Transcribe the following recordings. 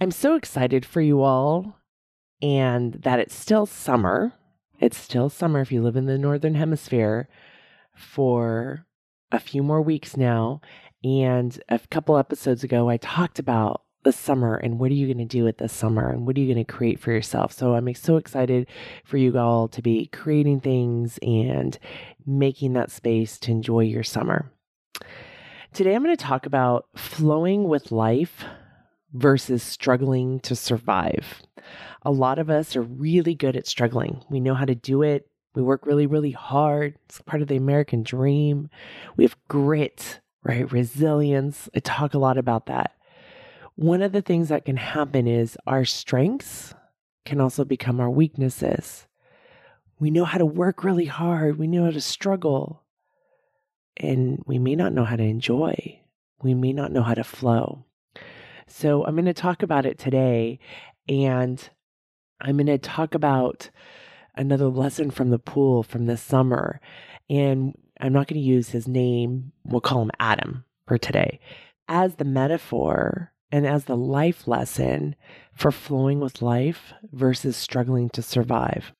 I'm so excited for you all and that it's still summer. It's still summer if you live in the Northern Hemisphere for a few more weeks now. And a couple episodes ago, I talked about the summer and what are you going to do with this summer and what are you going to create for yourself. So I'm so excited for you all to be creating things and making that space to enjoy your summer. Today, I'm going to talk about flowing with life versus struggling to survive. A lot of us are really good at struggling. We know how to do it. We work really, really hard. It's part of the American dream. We have grit, right? Resilience. I talk a lot about that. One of the things that can happen is our strengths can also become our weaknesses. We know how to work really hard. We know how to struggle and we may not know how to enjoy. We may not know how to flow. So, I'm going to talk about it today, and I'm going to talk about another lesson from the pool from this summer. And I'm not going to use his name, we'll call him Adam for today, as the metaphor and as the life lesson for flowing with life versus struggling to survive.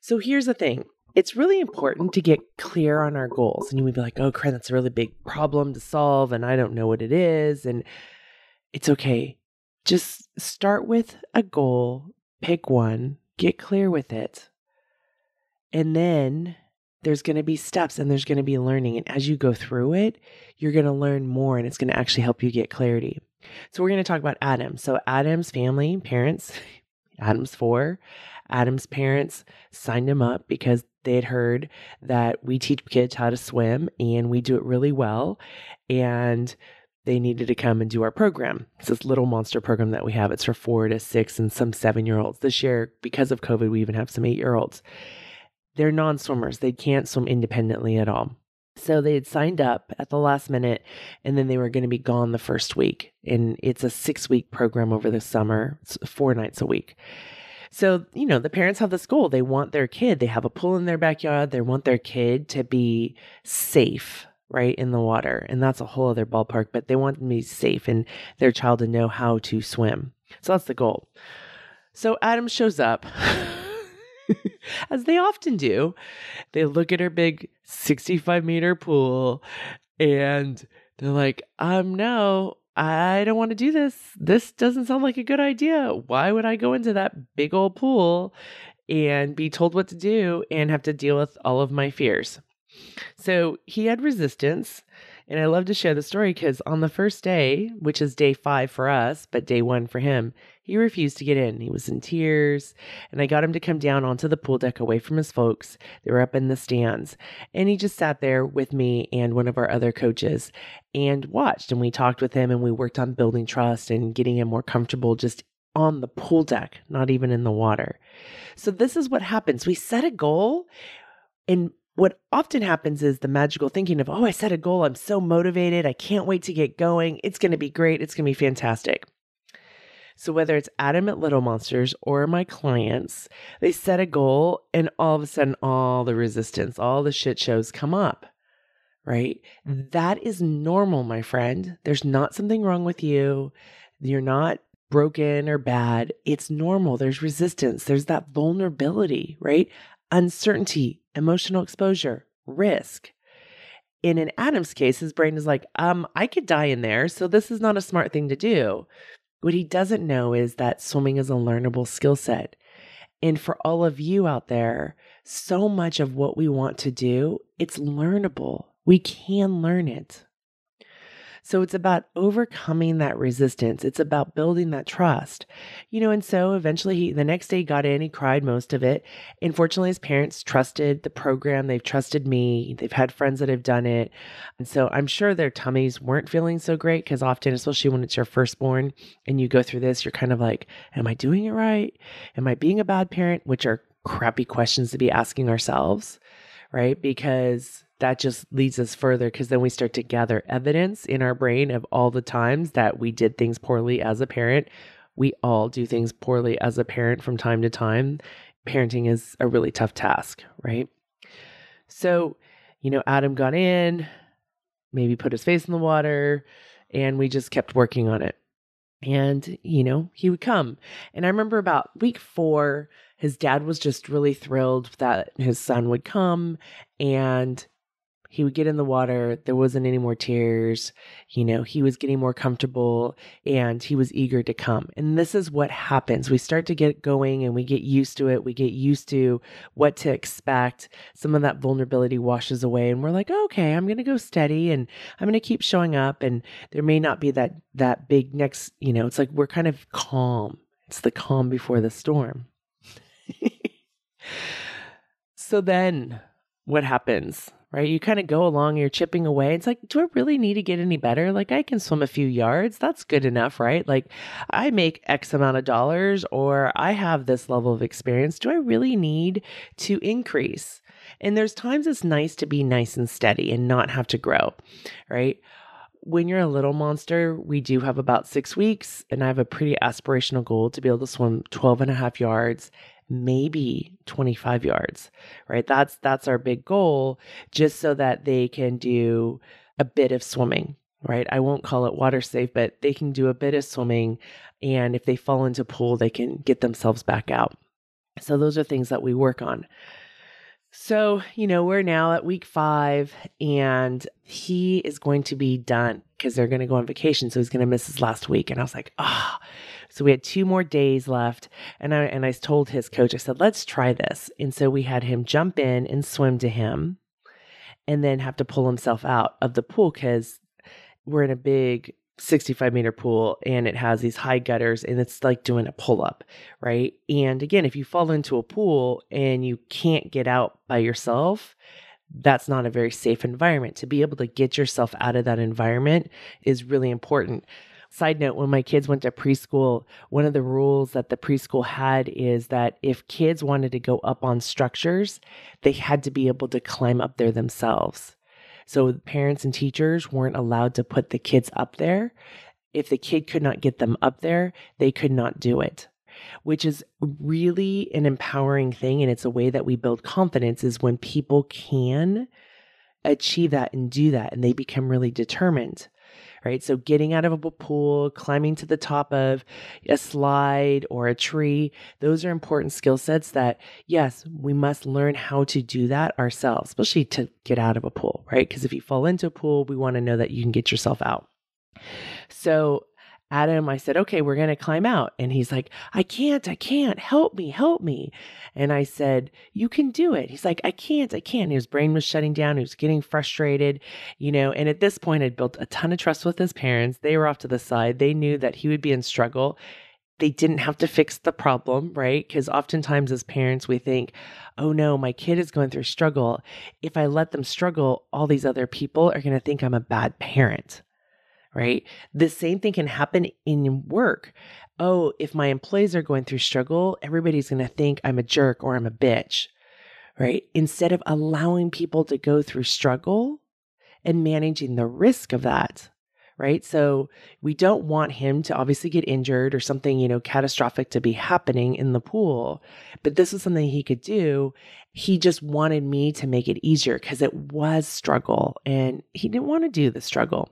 So, here's the thing it's really important to get clear on our goals. And you would be like, oh, Karen, that's a really big problem to solve, and I don't know what it is. And it's okay. Just start with a goal, pick one, get clear with it. And then there's going to be steps and there's going to be learning. And as you go through it, you're going to learn more and it's going to actually help you get clarity. So, we're going to talk about Adam. So, Adam's family, parents, Adam's four. Adam's parents signed him up because they had heard that we teach kids how to swim and we do it really well. And they needed to come and do our program. It's this little monster program that we have. It's for four to six and some seven year olds. This year, because of COVID, we even have some eight year olds. They're non swimmers, they can't swim independently at all. So they had signed up at the last minute and then they were going to be gone the first week. And it's a six week program over the summer, it's four nights a week. So, you know, the parents have this goal. They want their kid, they have a pool in their backyard. They want their kid to be safe, right, in the water. And that's a whole other ballpark, but they want be safe and their child to know how to swim. So that's the goal. So Adam shows up. As they often do, they look at her big 65 meter pool and they're like, um, no, I don't want to do this. This doesn't sound like a good idea. Why would I go into that big old pool and be told what to do and have to deal with all of my fears? So he had resistance. And I love to share the story because on the first day, which is day five for us, but day one for him, he refused to get in. He was in tears, and I got him to come down onto the pool deck away from his folks. They were up in the stands, and he just sat there with me and one of our other coaches and watched. And we talked with him, and we worked on building trust and getting him more comfortable just on the pool deck, not even in the water. So, this is what happens. We set a goal, and what often happens is the magical thinking of, oh, I set a goal. I'm so motivated. I can't wait to get going. It's going to be great. It's going to be fantastic. So whether it's Adam at Little Monsters or my clients, they set a goal and all of a sudden all the resistance, all the shit shows come up. Right? That is normal, my friend. There's not something wrong with you. You're not broken or bad. It's normal. There's resistance. There's that vulnerability, right? Uncertainty, emotional exposure, risk. In an Adam's case, his brain is like, um, I could die in there, so this is not a smart thing to do. What he doesn't know is that swimming is a learnable skill set. And for all of you out there, so much of what we want to do, it's learnable. We can learn it. So it's about overcoming that resistance. It's about building that trust. You know, and so eventually he the next day he got in, he cried most of it. Unfortunately, his parents trusted the program. They've trusted me. They've had friends that have done it. And so I'm sure their tummies weren't feeling so great because often, especially when it's your firstborn and you go through this, you're kind of like, Am I doing it right? Am I being a bad parent? Which are crappy questions to be asking ourselves, right? Because that just leads us further because then we start to gather evidence in our brain of all the times that we did things poorly as a parent. We all do things poorly as a parent from time to time. Parenting is a really tough task, right? So, you know, Adam got in, maybe put his face in the water, and we just kept working on it. And, you know, he would come. And I remember about week four, his dad was just really thrilled that his son would come. And he would get in the water. There wasn't any more tears. You know, he was getting more comfortable and he was eager to come. And this is what happens. We start to get going and we get used to it. We get used to what to expect. Some of that vulnerability washes away and we're like, okay, I'm going to go steady and I'm going to keep showing up. And there may not be that, that big next, you know, it's like we're kind of calm. It's the calm before the storm. so then what happens? right? You kind of go along, you're chipping away. It's like, do I really need to get any better? Like, I can swim a few yards. That's good enough, right? Like, I make X amount of dollars or I have this level of experience. Do I really need to increase? And there's times it's nice to be nice and steady and not have to grow, right? When you're a little monster, we do have about six weeks, and I have a pretty aspirational goal to be able to swim 12 and a half yards maybe 25 yards right? That's that's our big goal just so that they can do a bit of swimming right? I won't call it water safe but they can do a bit of swimming and if they fall into pool they can get themselves back out. So those are things that we work on so, you know, we're now at week five and he is going to be done because they're going to go on vacation. So he's going to miss his last week. And I was like, ah, oh. so we had two more days left. And I, and I told his coach, I said, let's try this. And so we had him jump in and swim to him and then have to pull himself out of the pool because we're in a big 65 meter pool and it has these high gutters and it's like doing a pull up, right? And again, if you fall into a pool and you can't get out by yourself, that's not a very safe environment. To be able to get yourself out of that environment is really important. Side note, when my kids went to preschool, one of the rules that the preschool had is that if kids wanted to go up on structures, they had to be able to climb up there themselves. So parents and teachers weren't allowed to put the kids up there. If the kid could not get them up there, they could not do it which is really an empowering thing. And it's a way that we build confidence is when people can achieve that and do that and they become really determined right? So getting out of a pool, climbing to the top of a slide or a tree, those are important skill sets that, yes, we must learn how to do that ourselves, especially to get out of a pool, right? Because if you fall into a pool, we want to know that you can get yourself out. So Adam, I said, okay, we're going to climb out. And he's like, I can't, I can't, help me, help me. And I said, you can do it. He's like, I can't, I can't. His brain was shutting down. He was getting frustrated, you know. And at this point, I'd built a ton of trust with his parents. They were off to the side. They knew that he would be in struggle. They didn't have to fix the problem, right? Because oftentimes as parents, we think, oh no, my kid is going through struggle. If I let them struggle, all these other people are going to think I'm a bad parent right? The same thing can happen in work. Oh, if my employees are going through struggle, everybody's going to think I'm a jerk or I'm a bitch, right? Instead of allowing people to go through struggle and managing the risk of that, right? So we don't want him to obviously get injured or something, you know, catastrophic to be happening in the pool. But this was something he could do. He just wanted me to make it easier because it was struggle and he didn't want to do the struggle.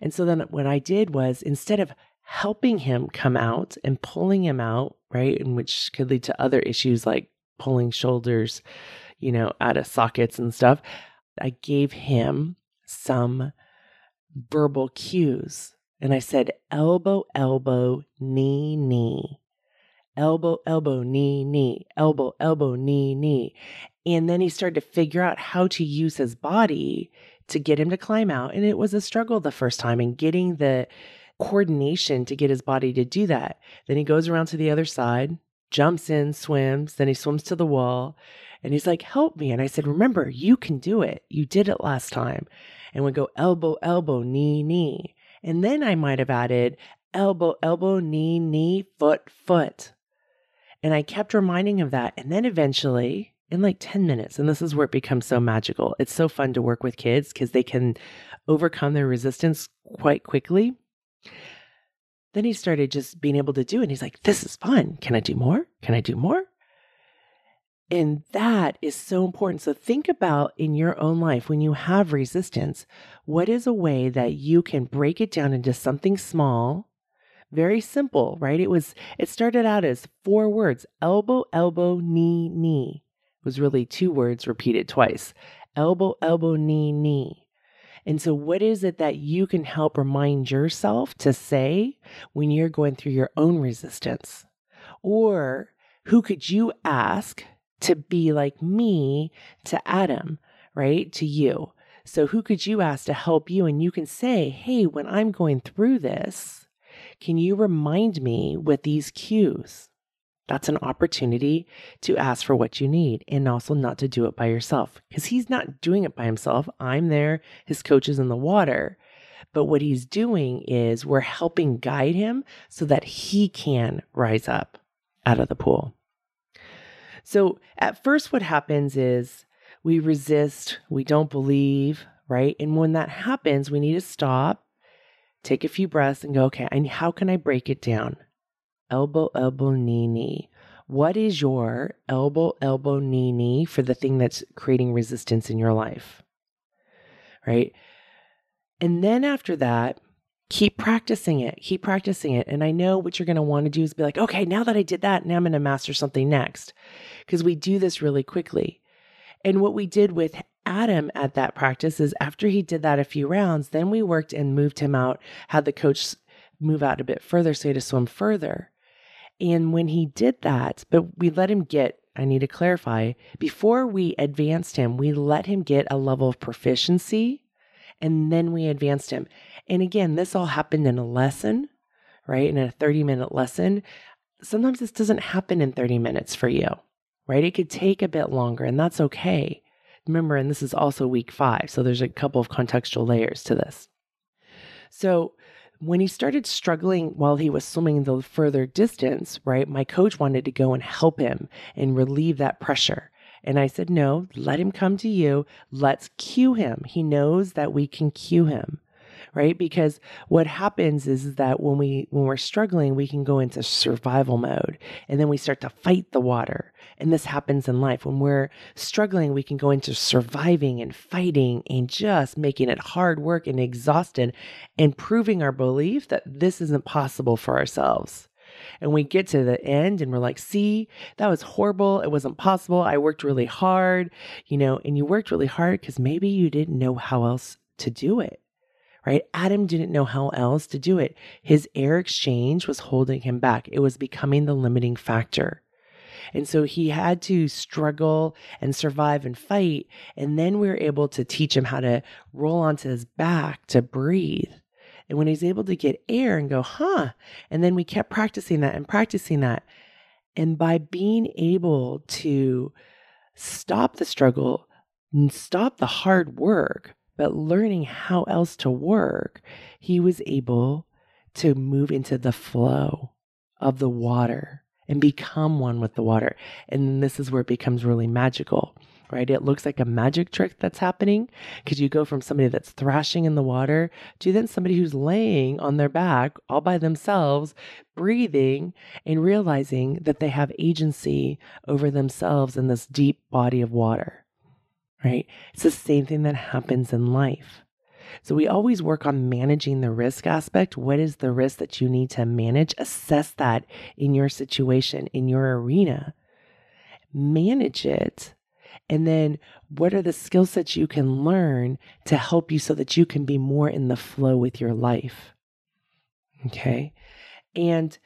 And so then what I did was instead of helping him come out and pulling him out, right, and which could lead to other issues like pulling shoulders, you know, out of sockets and stuff, I gave him some verbal cues. And I said, elbow, elbow, knee, knee. Elbow, elbow, knee, knee. Elbow, elbow, knee, knee. And then he started to figure out how to use his body to get him to climb out. And it was a struggle the first time and getting the coordination to get his body to do that. Then he goes around to the other side, jumps in, swims, then he swims to the wall. And he's like, Help me. And I said, Remember, you can do it. You did it last time. And we go elbow, elbow, knee, knee. And then I might have added elbow, elbow, knee, knee, foot, foot. And I kept reminding him of that. And then eventually, in like 10 minutes, and this is where it becomes so magical. It's so fun to work with kids because they can overcome their resistance quite quickly. Then he started just being able to do it. And he's like, This is fun. Can I do more? Can I do more? And that is so important. So think about in your own life when you have resistance, what is a way that you can break it down into something small, very simple, right? It was it started out as four words, elbow, elbow, knee, knee. Was really two words repeated twice. Elbow, elbow, knee, knee. And so, what is it that you can help remind yourself to say when you're going through your own resistance? Or who could you ask to be like me to Adam, right? To you. So, who could you ask to help you? And you can say, hey, when I'm going through this, can you remind me with these cues? That's an opportunity to ask for what you need and also not to do it by yourself because he's not doing it by himself. I'm there, his coach is in the water. But what he's doing is we're helping guide him so that he can rise up out of the pool. So at first, what happens is we resist, we don't believe, right? And when that happens, we need to stop, take a few breaths, and go, okay, and how can I break it down? Elbow, elbow, knee, knee. What is your elbow, elbow, knee, knee for the thing that's creating resistance in your life? Right? And then after that, keep practicing it, keep practicing it. And I know what you're going to want to do is be like, okay, now that I did that, now I'm going to master something next. Because we do this really quickly. And what we did with Adam at that practice is after he did that a few rounds, then we worked and moved him out, had the coach move out a bit further so he had to swim further. And when he did that, but we let him get, I need to clarify, before we advanced him, we let him get a level of proficiency and then we advanced him. And again, this all happened in a lesson, right? In a 30 minute lesson. Sometimes this doesn't happen in 30 minutes for you, right? It could take a bit longer, and that's okay. Remember, and this is also week five, so there's a couple of contextual layers to this. So, when he started struggling while he was swimming the further distance, right, my coach wanted to go and help him and relieve that pressure. And I said, no, let him come to you. Let's cue him. He knows that we can cue him right because what happens is that when we when we're struggling we can go into survival mode and then we start to fight the water and this happens in life when we're struggling we can go into surviving and fighting and just making it hard work and exhausted and proving our belief that this isn't possible for ourselves and we get to the end and we're like, see, that was horrible. It wasn't possible. I worked really hard, you know, and you worked really hard because maybe you didn't know how else to do it right? Adam didn't know how else to do it. His air exchange was holding him back, it was becoming the limiting factor. And so he had to struggle and survive and fight. And then we were able to teach him how to roll onto his back to breathe. And when he's able to get air and go, huh? And then we kept practicing that and practicing that. And by being able to stop the struggle and stop the hard work, but learning how else to work, he was able to move into the flow of the water and become one with the water. And this is where it becomes really magical, right? It looks like a magic trick that's happening because you go from somebody that's thrashing in the water to then somebody who's laying on their back all by themselves, breathing and realizing that they have agency over themselves in this deep body of water right? It's the same thing that happens in life. So we always work on managing the risk aspect. What is the risk that you need to manage? Assess that in your situation, in your arena. Manage it. And then what are the skill sets you can learn to help you so that you can be more in the flow with your life? Okay. And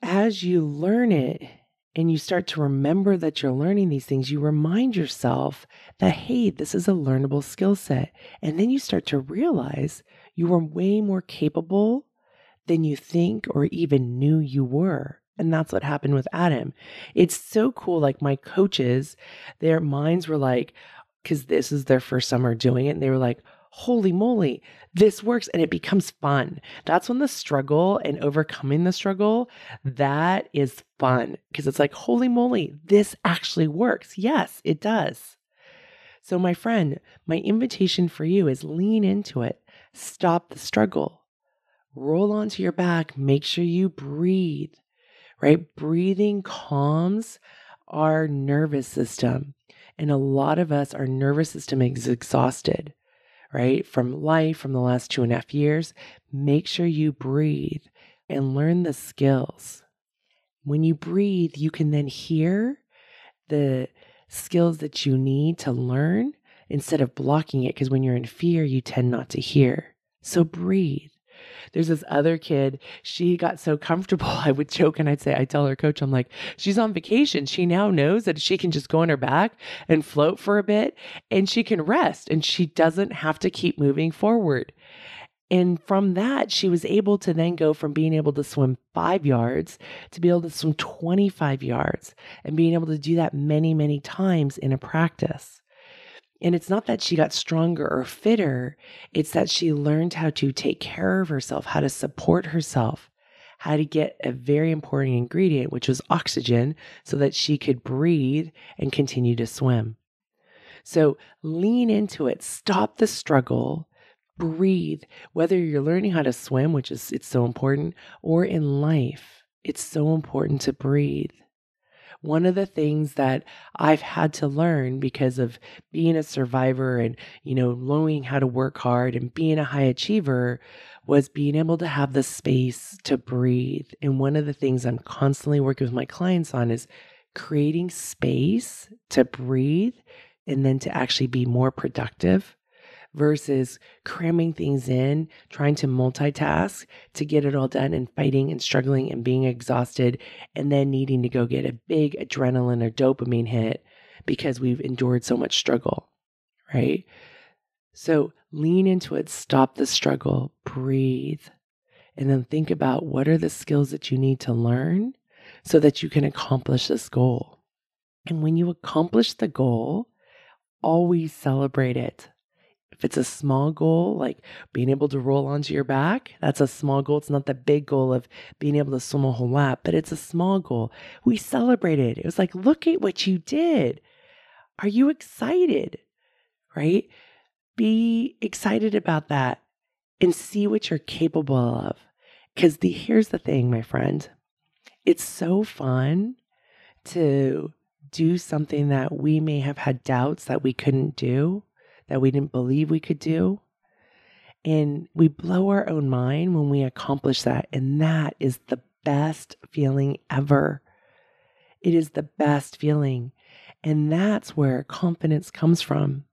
as you learn it and you start to remember that you're learning these things, you remind yourself that, hey, this is a learnable skill set. And then you start to realize you are way more capable than you think or even knew you were. And that's what happened with Adam. It's so cool. Like my coaches, their minds were like, because this is their first summer doing it, and they were like, holy moly, this works and it becomes fun. That's when the struggle and overcoming the struggle, that is fun because it's like, holy moly, this actually works. Yes, it does. So, my friend, my invitation for you is lean into it. Stop the struggle. Roll onto your back. Make sure you breathe, right? Breathing calms our nervous system. And a lot of us, our nervous system is exhausted right? From life, from the last two and a half years, make sure you breathe and learn the skills. When you breathe, you can then hear the skills that you need to learn instead of blocking it. Because when you're in fear, you tend not to hear. So breathe. There's this other kid, she got so comfortable. I would joke and I'd say, I tell her coach, I'm like, she's on vacation. She now knows that she can just go on her back and float for a bit and she can rest and she doesn't have to keep moving forward. And from that, she was able to then go from being able to swim five yards to be able to swim 25 yards and being able to do that many, many times in a practice. And it's not that she got stronger or fitter, it's that she learned how to take care of herself, how to support herself, how to get a very important ingredient, which was oxygen, so that she could breathe and continue to swim. So lean into it, stop the struggle, breathe. Whether you're learning how to swim, which is it's so important, or in life, it's so important to breathe one of the things that I've had to learn because of being a survivor and, you know, knowing how to work hard and being a high achiever was being able to have the space to breathe. And one of the things I'm constantly working with my clients on is creating space to breathe and then to actually be more productive versus cramming things in, trying to multitask to get it all done and fighting and struggling and being exhausted and then needing to go get a big adrenaline or dopamine hit because we've endured so much struggle, right? So lean into it, stop the struggle, breathe, and then think about what are the skills that you need to learn so that you can accomplish this goal. And when you accomplish the goal, always celebrate it. If it's a small goal, like being able to roll onto your back, that's a small goal. It's not the big goal of being able to swim a whole lap, but it's a small goal. We celebrated. It was like, look at what you did. Are you excited? Right? Be excited about that and see what you're capable of. Because the here's the thing, my friend. It's so fun to do something that we may have had doubts that we couldn't do that we didn't believe we could do. And we blow our own mind when we accomplish that. And that is the best feeling ever. It is the best feeling. And that's where confidence comes from.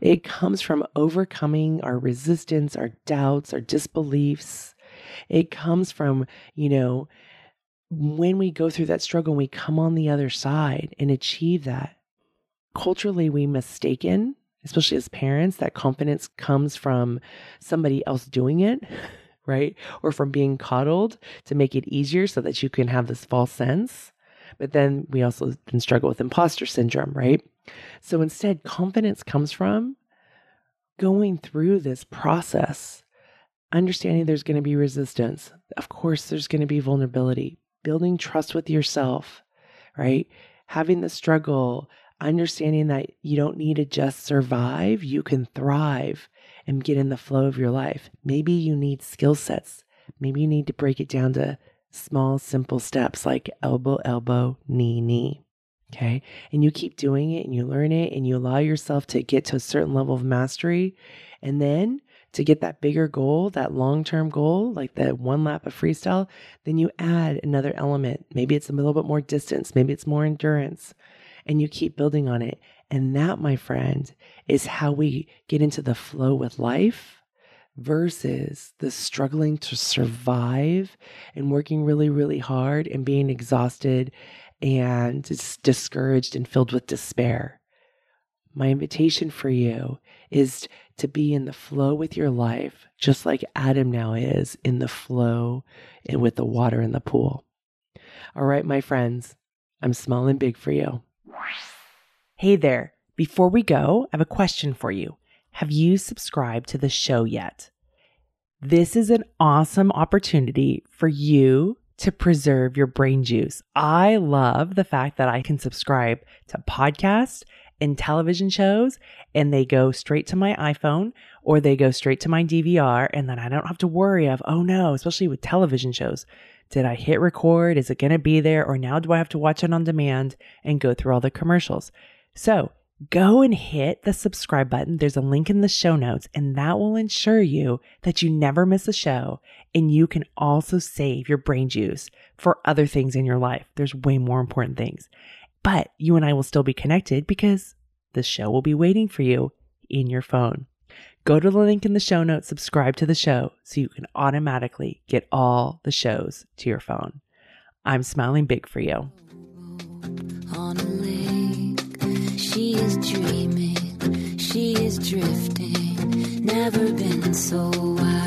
It comes from overcoming our resistance, our doubts, our disbeliefs. It comes from, you know, when we go through that struggle, and we come on the other side and achieve that. Culturally, we mistaken especially as parents, that confidence comes from somebody else doing it, right? Or from being coddled to make it easier so that you can have this false sense. But then we also then struggle with imposter syndrome, right? So instead, confidence comes from going through this process, understanding there's going to be resistance. Of course, there's going to be vulnerability, building trust with yourself, right? Having the struggle, understanding that you don't need to just survive, you can thrive and get in the flow of your life. Maybe you need skill sets. Maybe you need to break it down to small, simple steps like elbow, elbow, knee, knee. Okay. And you keep doing it and you learn it and you allow yourself to get to a certain level of mastery. And then to get that bigger goal, that long term goal, like the one lap of freestyle, then you add another element. Maybe it's a little bit more distance, maybe it's more endurance, and you keep building on it. And that, my friend, is how we get into the flow with life versus the struggling to survive and working really, really hard and being exhausted and discouraged and filled with despair. My invitation for you is to be in the flow with your life, just like Adam now is in the flow and with the water in the pool. All right, my friends, I'm smiling big for you. Hey there. Before we go, I have a question for you. Have you subscribed to the show yet? This is an awesome opportunity for you to preserve your brain juice. I love the fact that I can subscribe to podcasts and television shows and they go straight to my iPhone or they go straight to my DVR and then I don't have to worry of, oh no, especially with television shows. Did I hit record? Is it going to be there? Or now do I have to watch it on demand and go through all the commercials? So go and hit the subscribe button. There's a link in the show notes, and that will ensure you that you never miss a show. And you can also save your brain juice for other things in your life. There's way more important things. But you and I will still be connected because the show will be waiting for you in your phone. Go to the link in the show notes, subscribe to the show so you can automatically get all the shows to your phone. I'm smiling big for you. She is dreaming, she is drifting, never been so wide